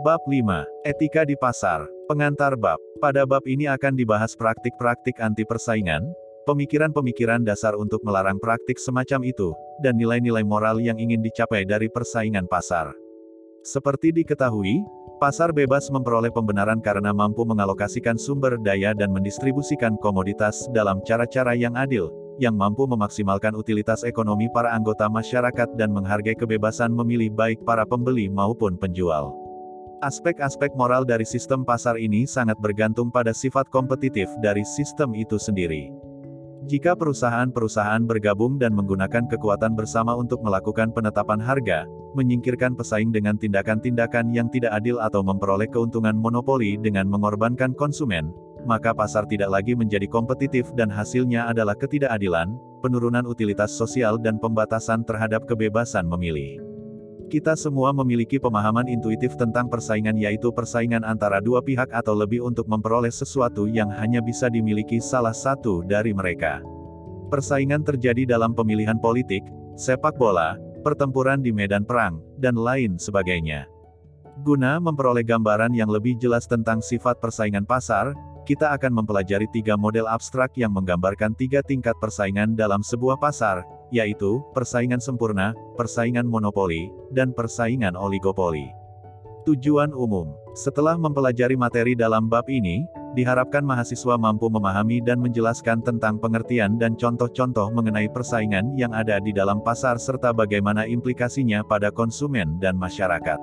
Bab 5. Etika di Pasar. Pengantar bab. Pada bab ini akan dibahas praktik-praktik anti persaingan, pemikiran-pemikiran dasar untuk melarang praktik semacam itu, dan nilai-nilai moral yang ingin dicapai dari persaingan pasar. Seperti diketahui, pasar bebas memperoleh pembenaran karena mampu mengalokasikan sumber daya dan mendistribusikan komoditas dalam cara-cara yang adil, yang mampu memaksimalkan utilitas ekonomi para anggota masyarakat dan menghargai kebebasan memilih baik para pembeli maupun penjual. Aspek-aspek moral dari sistem pasar ini sangat bergantung pada sifat kompetitif dari sistem itu sendiri. Jika perusahaan-perusahaan bergabung dan menggunakan kekuatan bersama untuk melakukan penetapan harga, menyingkirkan pesaing dengan tindakan-tindakan yang tidak adil atau memperoleh keuntungan monopoli dengan mengorbankan konsumen, maka pasar tidak lagi menjadi kompetitif dan hasilnya adalah ketidakadilan, penurunan utilitas sosial dan pembatasan terhadap kebebasan memilih. Kita semua memiliki pemahaman intuitif tentang persaingan yaitu persaingan antara dua pihak atau lebih untuk memperoleh sesuatu yang hanya bisa dimiliki salah satu dari mereka. Persaingan terjadi dalam pemilihan politik, sepak bola, pertempuran di medan perang, dan lain sebagainya. Guna memperoleh gambaran yang lebih jelas tentang sifat persaingan pasar, kita akan mempelajari tiga model abstrak yang menggambarkan tiga tingkat persaingan dalam sebuah pasar, yaitu, persaingan sempurna, persaingan monopoli, dan persaingan oligopoli. Tujuan umum Setelah mempelajari materi dalam bab ini, diharapkan mahasiswa mampu memahami dan menjelaskan tentang pengertian dan contoh-contoh mengenai persaingan yang ada di dalam pasar serta bagaimana implikasinya pada konsumen dan masyarakat.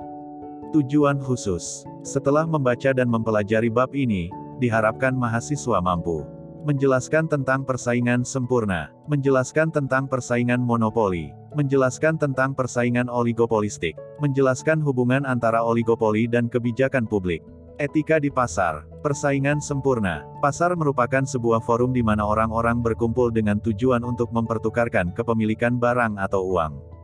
Tujuan khusus Setelah membaca dan mempelajari bab ini, diharapkan mahasiswa mampu menjelaskan tentang persaingan sempurna, menjelaskan tentang persaingan monopoli, menjelaskan tentang persaingan oligopolistik, menjelaskan hubungan antara oligopoli dan kebijakan publik. Etika di pasar, persaingan sempurna. Pasar merupakan sebuah forum di mana orang-orang berkumpul dengan tujuan untuk mempertukarkan kepemilikan barang atau uang.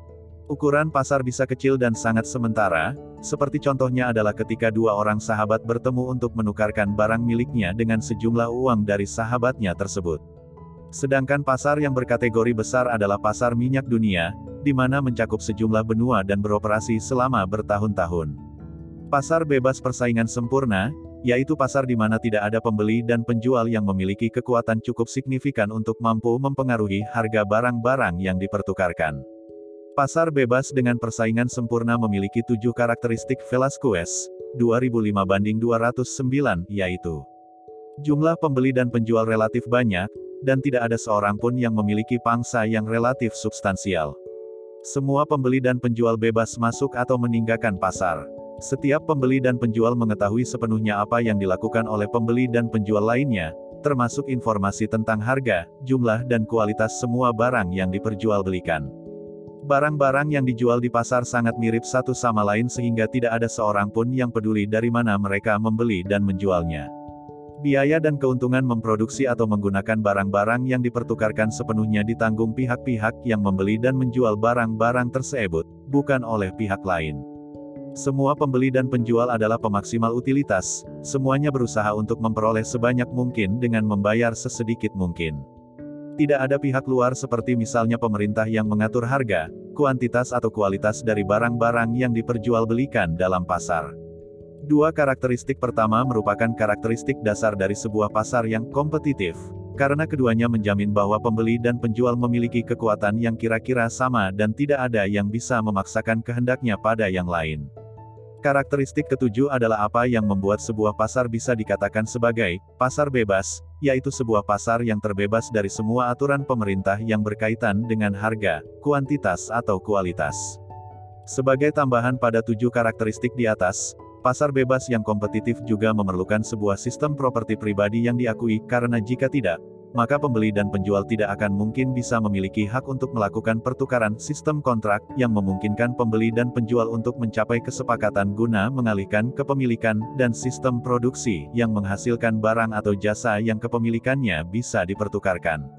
Ukuran pasar bisa kecil dan sangat sementara, seperti contohnya adalah ketika dua orang sahabat bertemu untuk menukarkan barang miliknya dengan sejumlah uang dari sahabatnya tersebut. Sedangkan pasar yang berkategori besar adalah pasar minyak dunia, di mana mencakup sejumlah benua dan beroperasi selama bertahun-tahun. Pasar bebas persaingan sempurna, yaitu pasar di mana tidak ada pembeli dan penjual yang memiliki kekuatan cukup signifikan untuk mampu mempengaruhi harga barang-barang yang dipertukarkan. Pasar bebas dengan persaingan sempurna memiliki tujuh karakteristik Velasquez, 2005 banding 209, yaitu Jumlah pembeli dan penjual relatif banyak, dan tidak ada seorang pun yang memiliki pangsa yang relatif substansial. Semua pembeli dan penjual bebas masuk atau meninggalkan pasar. Setiap pembeli dan penjual mengetahui sepenuhnya apa yang dilakukan oleh pembeli dan penjual lainnya, termasuk informasi tentang harga, jumlah dan kualitas semua barang yang diperjualbelikan. Barang-barang yang dijual di pasar sangat mirip satu sama lain sehingga tidak ada seorang pun yang peduli dari mana mereka membeli dan menjualnya. Biaya dan keuntungan memproduksi atau menggunakan barang-barang yang dipertukarkan sepenuhnya ditanggung pihak-pihak yang membeli dan menjual barang-barang tersebut, bukan oleh pihak lain. Semua pembeli dan penjual adalah pemaksimal utilitas, semuanya berusaha untuk memperoleh sebanyak mungkin dengan membayar sesedikit mungkin. Tidak ada pihak luar seperti misalnya pemerintah yang mengatur harga, kuantitas atau kualitas dari barang-barang yang diperjualbelikan dalam pasar. Dua karakteristik pertama merupakan karakteristik dasar dari sebuah pasar yang kompetitif, karena keduanya menjamin bahwa pembeli dan penjual memiliki kekuatan yang kira-kira sama dan tidak ada yang bisa memaksakan kehendaknya pada yang lain. Karakteristik ketujuh adalah apa yang membuat sebuah pasar bisa dikatakan sebagai pasar bebas, yaitu sebuah pasar yang terbebas dari semua aturan pemerintah yang berkaitan dengan harga, kuantitas atau kualitas. Sebagai tambahan pada tujuh karakteristik di atas, pasar bebas yang kompetitif juga memerlukan sebuah sistem properti pribadi yang diakui, karena jika tidak, maka pembeli dan penjual tidak akan mungkin bisa memiliki hak untuk melakukan pertukaran sistem kontrak yang memungkinkan pembeli dan penjual untuk mencapai kesepakatan guna mengalihkan kepemilikan dan sistem produksi yang menghasilkan barang atau jasa yang kepemilikannya bisa dipertukarkan.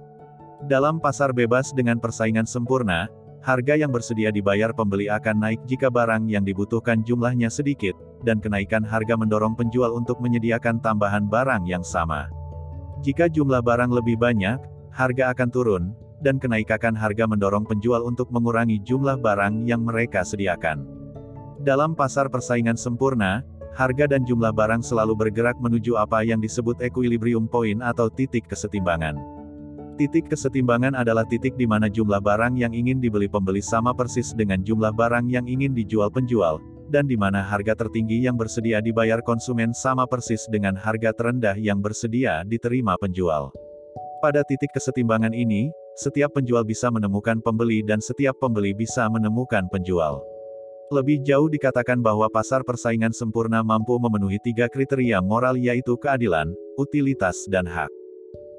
Dalam pasar bebas dengan persaingan sempurna, harga yang bersedia dibayar pembeli akan naik jika barang yang dibutuhkan jumlahnya sedikit, dan kenaikan harga mendorong penjual untuk menyediakan tambahan barang yang sama. Jika jumlah barang lebih banyak, harga akan turun, dan kenaikan harga mendorong penjual untuk mengurangi jumlah barang yang mereka sediakan. Dalam pasar persaingan sempurna, harga dan jumlah barang selalu bergerak menuju apa yang disebut equilibrium point atau titik kesetimbangan. Titik kesetimbangan adalah titik di mana jumlah barang yang ingin dibeli pembeli sama persis dengan jumlah barang yang ingin dijual penjual, dan di mana harga tertinggi yang bersedia dibayar konsumen sama persis dengan harga terendah yang bersedia diterima penjual. Pada titik kesetimbangan ini, setiap penjual bisa menemukan pembeli dan setiap pembeli bisa menemukan penjual. Lebih jauh dikatakan bahwa pasar persaingan sempurna mampu memenuhi tiga kriteria moral yaitu keadilan, utilitas dan hak.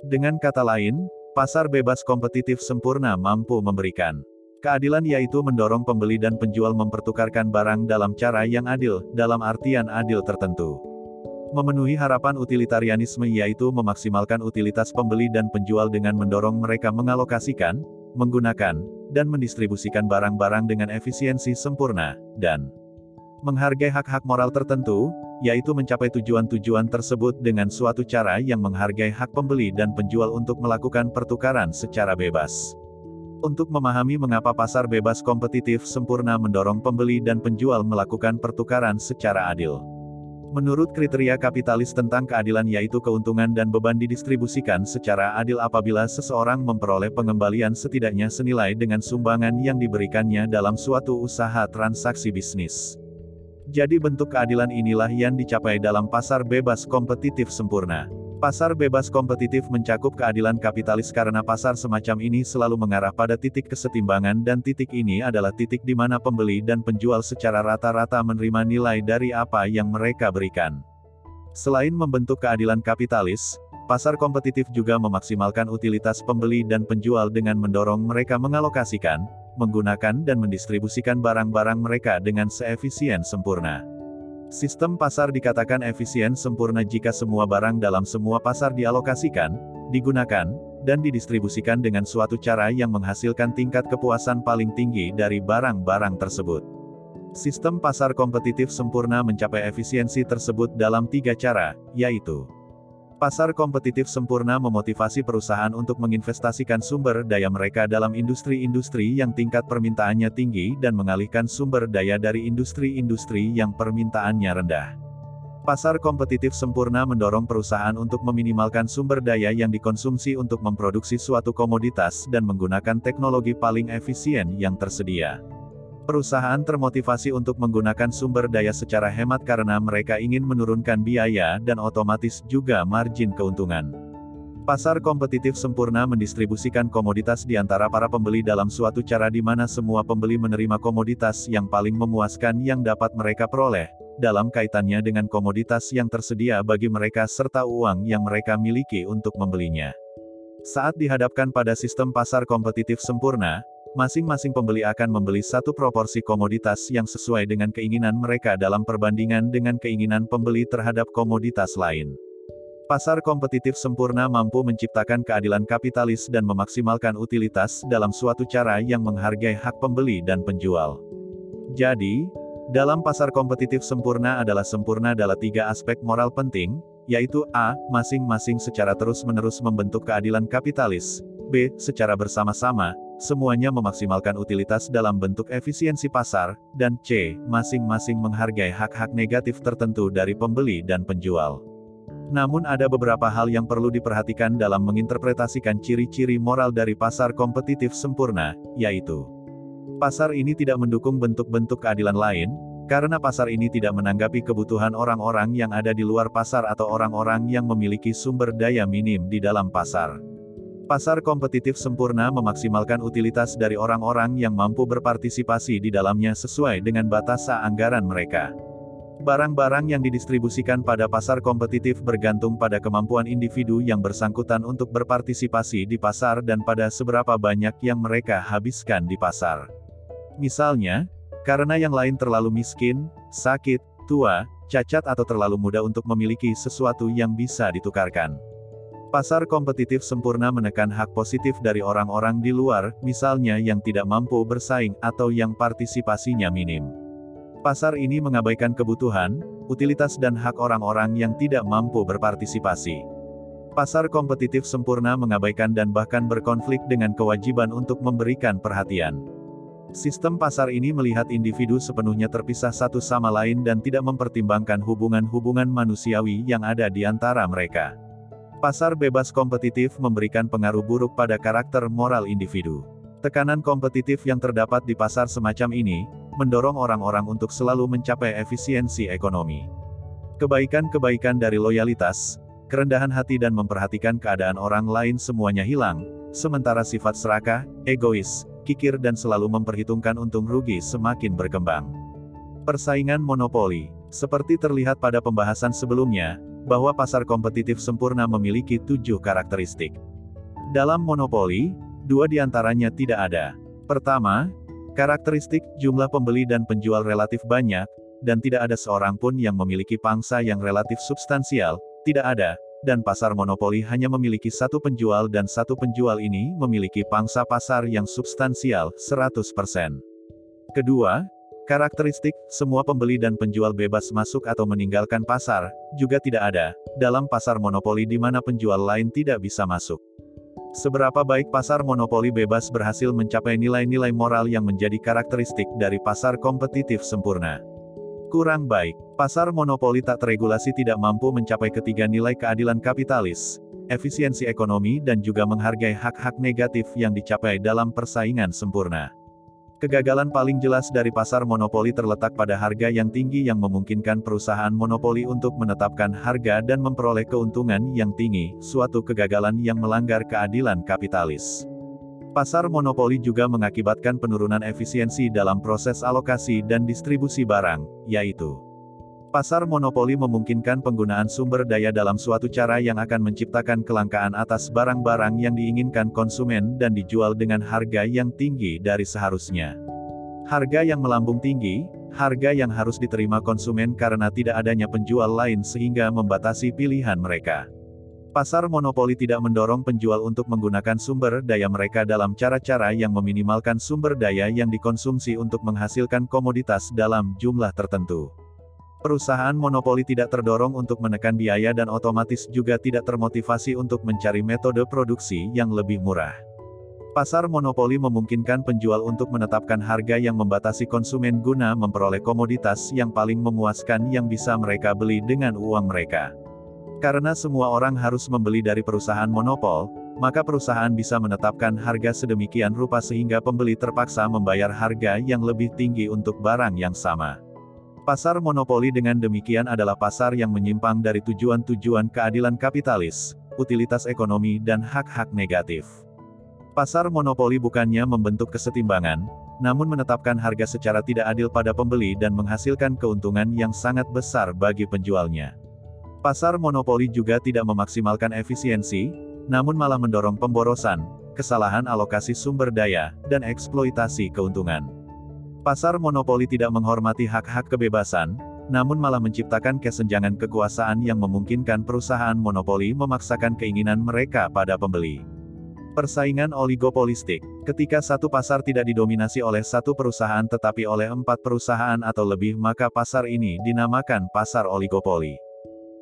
Dengan kata lain, Pasar bebas kompetitif sempurna mampu memberikan keadilan yaitu mendorong pembeli dan penjual mempertukarkan barang dalam cara yang adil, dalam artian adil tertentu. Memenuhi harapan utilitarianisme yaitu memaksimalkan utilitas pembeli dan penjual dengan mendorong mereka mengalokasikan, menggunakan, dan mendistribusikan barang-barang dengan efisiensi sempurna, dan menghargai hak-hak moral tertentu, yaitu mencapai tujuan-tujuan tersebut dengan suatu cara yang menghargai hak pembeli dan penjual untuk melakukan pertukaran secara bebas. Untuk memahami mengapa pasar bebas kompetitif sempurna mendorong pembeli dan penjual melakukan pertukaran secara adil. Menurut kriteria kapitalis tentang keadilan yaitu keuntungan dan beban didistribusikan secara adil apabila seseorang memperoleh pengembalian setidaknya senilai dengan sumbangan yang diberikannya dalam suatu usaha transaksi bisnis. Jadi bentuk keadilan inilah yang dicapai dalam pasar bebas kompetitif sempurna. Pasar bebas kompetitif mencakup keadilan kapitalis karena pasar semacam ini selalu mengarah pada titik kesetimbangan dan titik ini adalah titik di mana pembeli dan penjual secara rata-rata menerima nilai dari apa yang mereka berikan. Selain membentuk keadilan kapitalis, pasar kompetitif juga memaksimalkan utilitas pembeli dan penjual dengan mendorong mereka mengalokasikan, menggunakan dan mendistribusikan barang-barang mereka dengan seefisien sempurna. Sistem pasar dikatakan efisien sempurna jika semua barang dalam semua pasar dialokasikan, digunakan, dan didistribusikan dengan suatu cara yang menghasilkan tingkat kepuasan paling tinggi dari barang-barang tersebut. Sistem pasar kompetitif sempurna mencapai efisiensi tersebut dalam tiga cara, yaitu Pasar kompetitif sempurna memotivasi perusahaan untuk menginvestasikan sumber daya mereka dalam industri-industri yang tingkat permintaannya tinggi dan mengalihkan sumber daya dari industri-industri yang permintaannya rendah. Pasar kompetitif sempurna mendorong perusahaan untuk meminimalkan sumber daya yang dikonsumsi untuk memproduksi suatu komoditas dan menggunakan teknologi paling efisien yang tersedia. Perusahaan termotivasi untuk menggunakan sumber daya secara hemat karena mereka ingin menurunkan biaya dan otomatis juga margin keuntungan. Pasar kompetitif sempurna mendistribusikan komoditas di antara para pembeli dalam suatu cara di mana semua pembeli menerima komoditas yang paling memuaskan yang dapat mereka peroleh, dalam kaitannya dengan komoditas yang tersedia bagi mereka serta uang yang mereka miliki untuk membelinya. Saat dihadapkan pada sistem pasar kompetitif sempurna, Masing-masing pembeli akan membeli satu proporsi komoditas yang sesuai dengan keinginan mereka dalam perbandingan dengan keinginan pembeli terhadap komoditas lain. Pasar kompetitif sempurna mampu menciptakan keadilan kapitalis dan memaksimalkan utilitas dalam suatu cara yang menghargai hak pembeli dan penjual. Jadi, dalam pasar kompetitif sempurna adalah sempurna dalam tiga aspek moral penting, yaitu A. Masing-masing secara terus-menerus membentuk keadilan kapitalis, B. Secara bersama-sama, Semuanya memaksimalkan utilitas dalam bentuk efisiensi pasar, dan C. Masing-masing menghargai hak-hak negatif tertentu dari pembeli dan penjual. Namun ada beberapa hal yang perlu diperhatikan dalam menginterpretasikan ciri-ciri moral dari pasar kompetitif sempurna, yaitu Pasar ini tidak mendukung bentuk-bentuk keadilan lain, karena pasar ini tidak menanggapi kebutuhan orang-orang yang ada di luar pasar atau orang-orang yang memiliki sumber daya minim di dalam pasar. Pasar kompetitif sempurna memaksimalkan utilitas dari orang-orang yang mampu berpartisipasi di dalamnya sesuai dengan batas anggaran mereka. Barang-barang yang didistribusikan pada pasar kompetitif bergantung pada kemampuan individu yang bersangkutan untuk berpartisipasi di pasar dan pada seberapa banyak yang mereka habiskan di pasar. Misalnya, karena yang lain terlalu miskin, sakit, tua, cacat atau terlalu muda untuk memiliki sesuatu yang bisa ditukarkan. Pasar kompetitif sempurna menekan hak positif dari orang-orang di luar, misalnya yang tidak mampu bersaing, atau yang partisipasinya minim. Pasar ini mengabaikan kebutuhan, utilitas dan hak orang-orang yang tidak mampu berpartisipasi. Pasar kompetitif sempurna mengabaikan dan bahkan berkonflik dengan kewajiban untuk memberikan perhatian. Sistem pasar ini melihat individu sepenuhnya terpisah satu sama lain dan tidak mempertimbangkan hubungan-hubungan manusiawi yang ada di antara mereka. Pasar bebas kompetitif memberikan pengaruh buruk pada karakter moral individu. Tekanan kompetitif yang terdapat di pasar semacam ini, mendorong orang-orang untuk selalu mencapai efisiensi ekonomi. Kebaikan-kebaikan dari loyalitas, kerendahan hati dan memperhatikan keadaan orang lain semuanya hilang, sementara sifat serakah, egois, kikir dan selalu memperhitungkan untung rugi semakin berkembang. Persaingan monopoli, seperti terlihat pada pembahasan sebelumnya, bahwa pasar kompetitif sempurna memiliki tujuh karakteristik. Dalam monopoli, dua di antaranya tidak ada. Pertama, karakteristik jumlah pembeli dan penjual relatif banyak, dan tidak ada seorang pun yang memiliki pangsa yang relatif substansial, tidak ada, dan pasar monopoli hanya memiliki satu penjual dan satu penjual ini memiliki pangsa pasar yang substansial, 100%. Kedua, Karakteristik, semua pembeli dan penjual bebas masuk atau meninggalkan pasar, juga tidak ada, dalam pasar monopoli di mana penjual lain tidak bisa masuk. Seberapa baik pasar monopoli bebas berhasil mencapai nilai-nilai moral yang menjadi karakteristik dari pasar kompetitif sempurna. Kurang baik, pasar monopoli tak teregulasi tidak mampu mencapai ketiga nilai keadilan kapitalis, efisiensi ekonomi dan juga menghargai hak-hak negatif yang dicapai dalam persaingan sempurna. Kegagalan paling jelas dari pasar monopoli terletak pada harga yang tinggi yang memungkinkan perusahaan monopoli untuk menetapkan harga dan memperoleh keuntungan yang tinggi, suatu kegagalan yang melanggar keadilan kapitalis. Pasar monopoli juga mengakibatkan penurunan efisiensi dalam proses alokasi dan distribusi barang, yaitu Pasar monopoli memungkinkan penggunaan sumber daya dalam suatu cara yang akan menciptakan kelangkaan atas barang-barang yang diinginkan konsumen dan dijual dengan harga yang tinggi dari seharusnya. Harga yang melambung tinggi, harga yang harus diterima konsumen karena tidak adanya penjual lain sehingga membatasi pilihan mereka. Pasar monopoli tidak mendorong penjual untuk menggunakan sumber daya mereka dalam cara-cara yang meminimalkan sumber daya yang dikonsumsi untuk menghasilkan komoditas dalam jumlah tertentu. Perusahaan monopoli tidak terdorong untuk menekan biaya dan otomatis juga tidak termotivasi untuk mencari metode produksi yang lebih murah. Pasar monopoli memungkinkan penjual untuk menetapkan harga yang membatasi konsumen guna memperoleh komoditas yang paling memuaskan yang bisa mereka beli dengan uang mereka. Karena semua orang harus membeli dari perusahaan monopol, maka perusahaan bisa menetapkan harga sedemikian rupa sehingga pembeli terpaksa membayar harga yang lebih tinggi untuk barang yang sama. Pasar monopoli dengan demikian adalah pasar yang menyimpang dari tujuan-tujuan keadilan kapitalis, utilitas ekonomi dan hak-hak negatif. Pasar monopoli bukannya membentuk kesetimbangan, namun menetapkan harga secara tidak adil pada pembeli dan menghasilkan keuntungan yang sangat besar bagi penjualnya. Pasar monopoli juga tidak memaksimalkan efisiensi, namun malah mendorong pemborosan, kesalahan alokasi sumber daya, dan eksploitasi keuntungan. Pasar monopoli tidak menghormati hak-hak kebebasan, namun malah menciptakan kesenjangan kekuasaan yang memungkinkan perusahaan monopoli memaksakan keinginan mereka pada pembeli. Persaingan oligopolistik. Ketika satu pasar tidak didominasi oleh satu perusahaan tetapi oleh empat perusahaan atau lebih maka pasar ini dinamakan pasar oligopoli.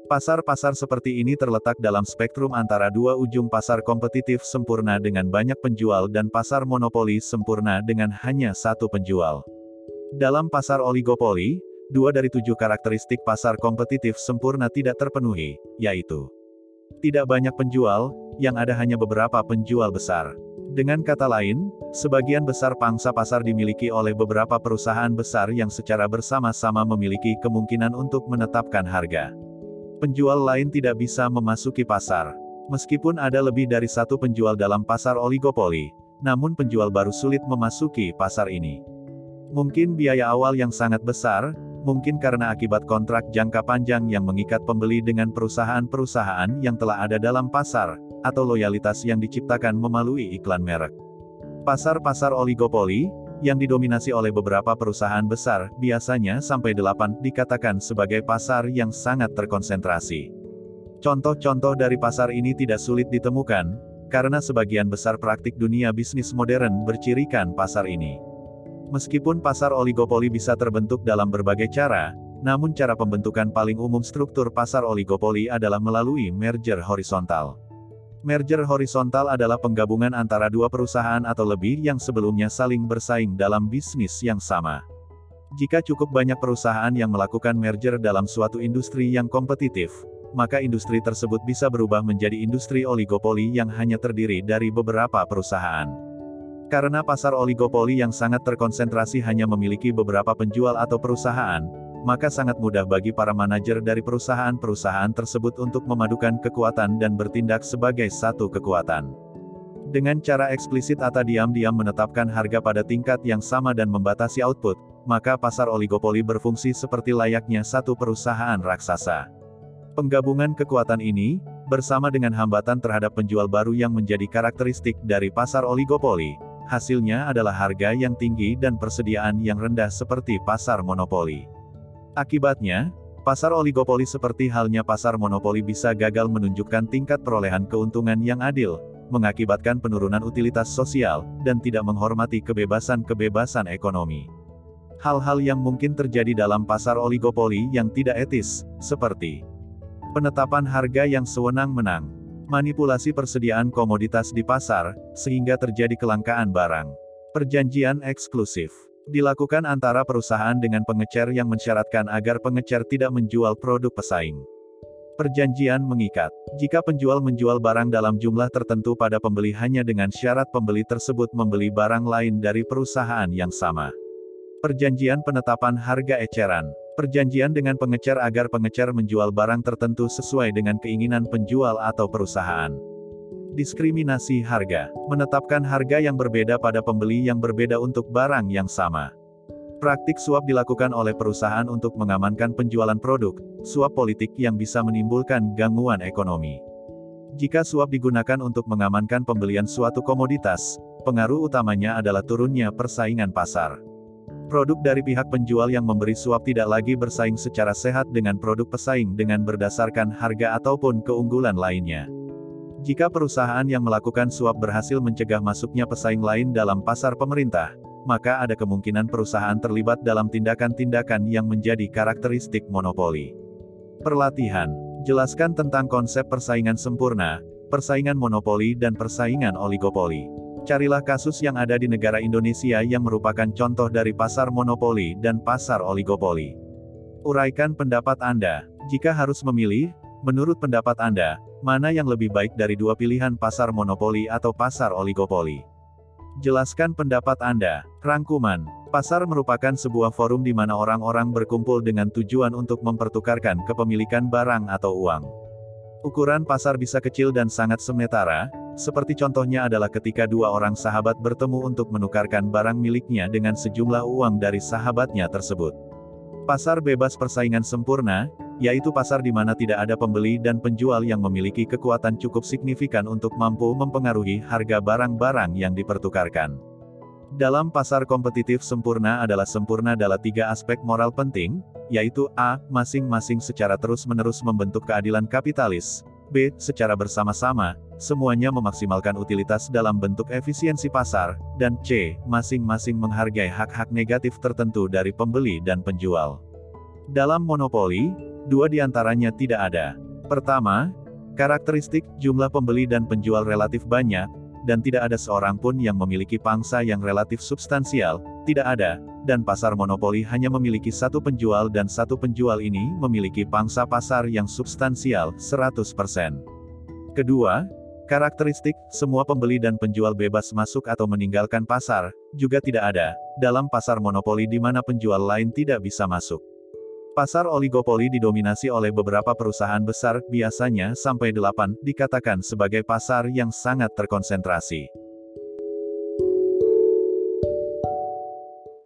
Pasar-pasar seperti ini terletak dalam spektrum antara dua ujung pasar kompetitif sempurna dengan banyak penjual dan pasar monopoli sempurna dengan hanya satu penjual. Dalam pasar oligopoli, dua dari tujuh karakteristik pasar kompetitif sempurna tidak terpenuhi, yaitu tidak banyak penjual, yang ada hanya beberapa penjual besar. Dengan kata lain, sebagian besar pangsa pasar dimiliki oleh beberapa perusahaan besar yang secara bersama-sama memiliki kemungkinan untuk menetapkan harga. Penjual lain tidak bisa memasuki pasar. Meskipun ada lebih dari satu penjual dalam pasar oligopoli, namun penjual baru sulit memasuki pasar ini. Mungkin biaya awal yang sangat besar, mungkin karena akibat kontrak jangka panjang yang mengikat pembeli dengan perusahaan-perusahaan yang telah ada dalam pasar, atau loyalitas yang diciptakan melalui iklan merek. Pasar-pasar oligopoli, yang didominasi oleh beberapa perusahaan besar, biasanya sampai delapan, dikatakan sebagai pasar yang sangat terkonsentrasi. Contoh-contoh dari pasar ini tidak sulit ditemukan, karena sebagian besar praktik dunia bisnis modern bercirikan pasar ini. Meskipun pasar oligopoli bisa terbentuk dalam berbagai cara, namun cara pembentukan paling umum struktur pasar oligopoli adalah melalui merger horizontal. Merger horizontal adalah penggabungan antara dua perusahaan atau lebih yang sebelumnya saling bersaing dalam bisnis yang sama. Jika cukup banyak perusahaan yang melakukan merger dalam suatu industri yang kompetitif, maka industri tersebut bisa berubah menjadi industri oligopoli yang hanya terdiri dari beberapa perusahaan. Karena pasar oligopoli yang sangat terkonsentrasi hanya memiliki beberapa penjual atau perusahaan, maka sangat mudah bagi para manajer dari perusahaan-perusahaan tersebut untuk memadukan kekuatan dan bertindak sebagai satu kekuatan. Dengan cara eksplisit atau diam-diam menetapkan harga pada tingkat yang sama dan membatasi output, maka pasar oligopoli berfungsi seperti layaknya satu perusahaan raksasa. Penggabungan kekuatan ini, bersama dengan hambatan terhadap penjual baru yang menjadi karakteristik dari pasar oligopoli, hasilnya adalah harga yang tinggi dan persediaan yang rendah seperti pasar monopoli. Akibatnya, pasar oligopoli seperti halnya pasar monopoli bisa gagal menunjukkan tingkat perolehan keuntungan yang adil, mengakibatkan penurunan utilitas sosial, dan tidak menghormati kebebasan-kebebasan ekonomi. Hal-hal yang mungkin terjadi dalam pasar oligopoli yang tidak etis, seperti penetapan harga yang sewenang-menang, manipulasi persediaan komoditas di pasar, sehingga terjadi kelangkaan barang, perjanjian eksklusif, dilakukan antara perusahaan dengan pengecer yang mensyaratkan agar pengecer tidak menjual produk pesaing. Perjanjian mengikat. Jika penjual menjual barang dalam jumlah tertentu pada pembeli hanya dengan syarat pembeli tersebut membeli barang lain dari perusahaan yang sama. Perjanjian penetapan harga eceran. Perjanjian dengan pengecer agar pengecer menjual barang tertentu sesuai dengan keinginan penjual atau perusahaan. Diskriminasi harga. Menetapkan harga yang berbeda pada pembeli yang berbeda untuk barang yang sama. Praktik suap dilakukan oleh perusahaan untuk mengamankan penjualan produk, suap politik yang bisa menimbulkan gangguan ekonomi. Jika suap digunakan untuk mengamankan pembelian suatu komoditas, pengaruh utamanya adalah turunnya persaingan pasar. Produk dari pihak penjual yang memberi suap tidak lagi bersaing secara sehat dengan produk pesaing dengan berdasarkan harga ataupun keunggulan lainnya. Jika perusahaan yang melakukan suap berhasil mencegah masuknya pesaing lain dalam pasar pemerintah, maka ada kemungkinan perusahaan terlibat dalam tindakan-tindakan yang menjadi karakteristik monopoli. Perlatihan. Jelaskan tentang konsep persaingan sempurna, persaingan monopoli dan persaingan oligopoli. Carilah kasus yang ada di negara Indonesia yang merupakan contoh dari pasar monopoli dan pasar oligopoli. Uraikan pendapat Anda. Jika harus memilih, menurut pendapat Anda, Mana yang lebih baik dari dua pilihan pasar monopoli atau pasar oligopoli? Jelaskan pendapat Anda. Rangkuman. Pasar merupakan sebuah forum di mana orang-orang berkumpul dengan tujuan untuk mempertukarkan kepemilikan barang atau uang. Ukuran pasar bisa kecil dan sangat sementara, seperti contohnya adalah ketika dua orang sahabat bertemu untuk menukarkan barang miliknya dengan sejumlah uang dari sahabatnya tersebut. Pasar bebas persaingan sempurna, yaitu pasar di mana tidak ada pembeli dan penjual yang memiliki kekuatan cukup signifikan untuk mampu mempengaruhi harga barang-barang yang dipertukarkan. Dalam pasar kompetitif sempurna adalah sempurna dalam tiga aspek moral penting, yaitu A. Masing-masing secara terus-menerus membentuk keadilan kapitalis, B. Secara bersama-sama, semuanya memaksimalkan utilitas dalam bentuk efisiensi pasar, dan C. Masing-masing menghargai hak-hak negatif tertentu dari pembeli dan penjual. Dalam monopoli, dua di antaranya tidak ada. Pertama, karakteristik jumlah pembeli dan penjual relatif banyak, dan tidak ada seorang pun yang memiliki pangsa yang relatif substansial, tidak ada, dan pasar monopoli hanya memiliki satu penjual dan satu penjual ini memiliki pangsa pasar yang substansial, 100%. Kedua, Karakteristik, semua pembeli dan penjual bebas masuk atau meninggalkan pasar, juga tidak ada, dalam pasar monopoli di mana penjual lain tidak bisa masuk. Pasar oligopoli didominasi oleh beberapa perusahaan besar, biasanya sampai delapan, dikatakan sebagai pasar yang sangat terkonsentrasi.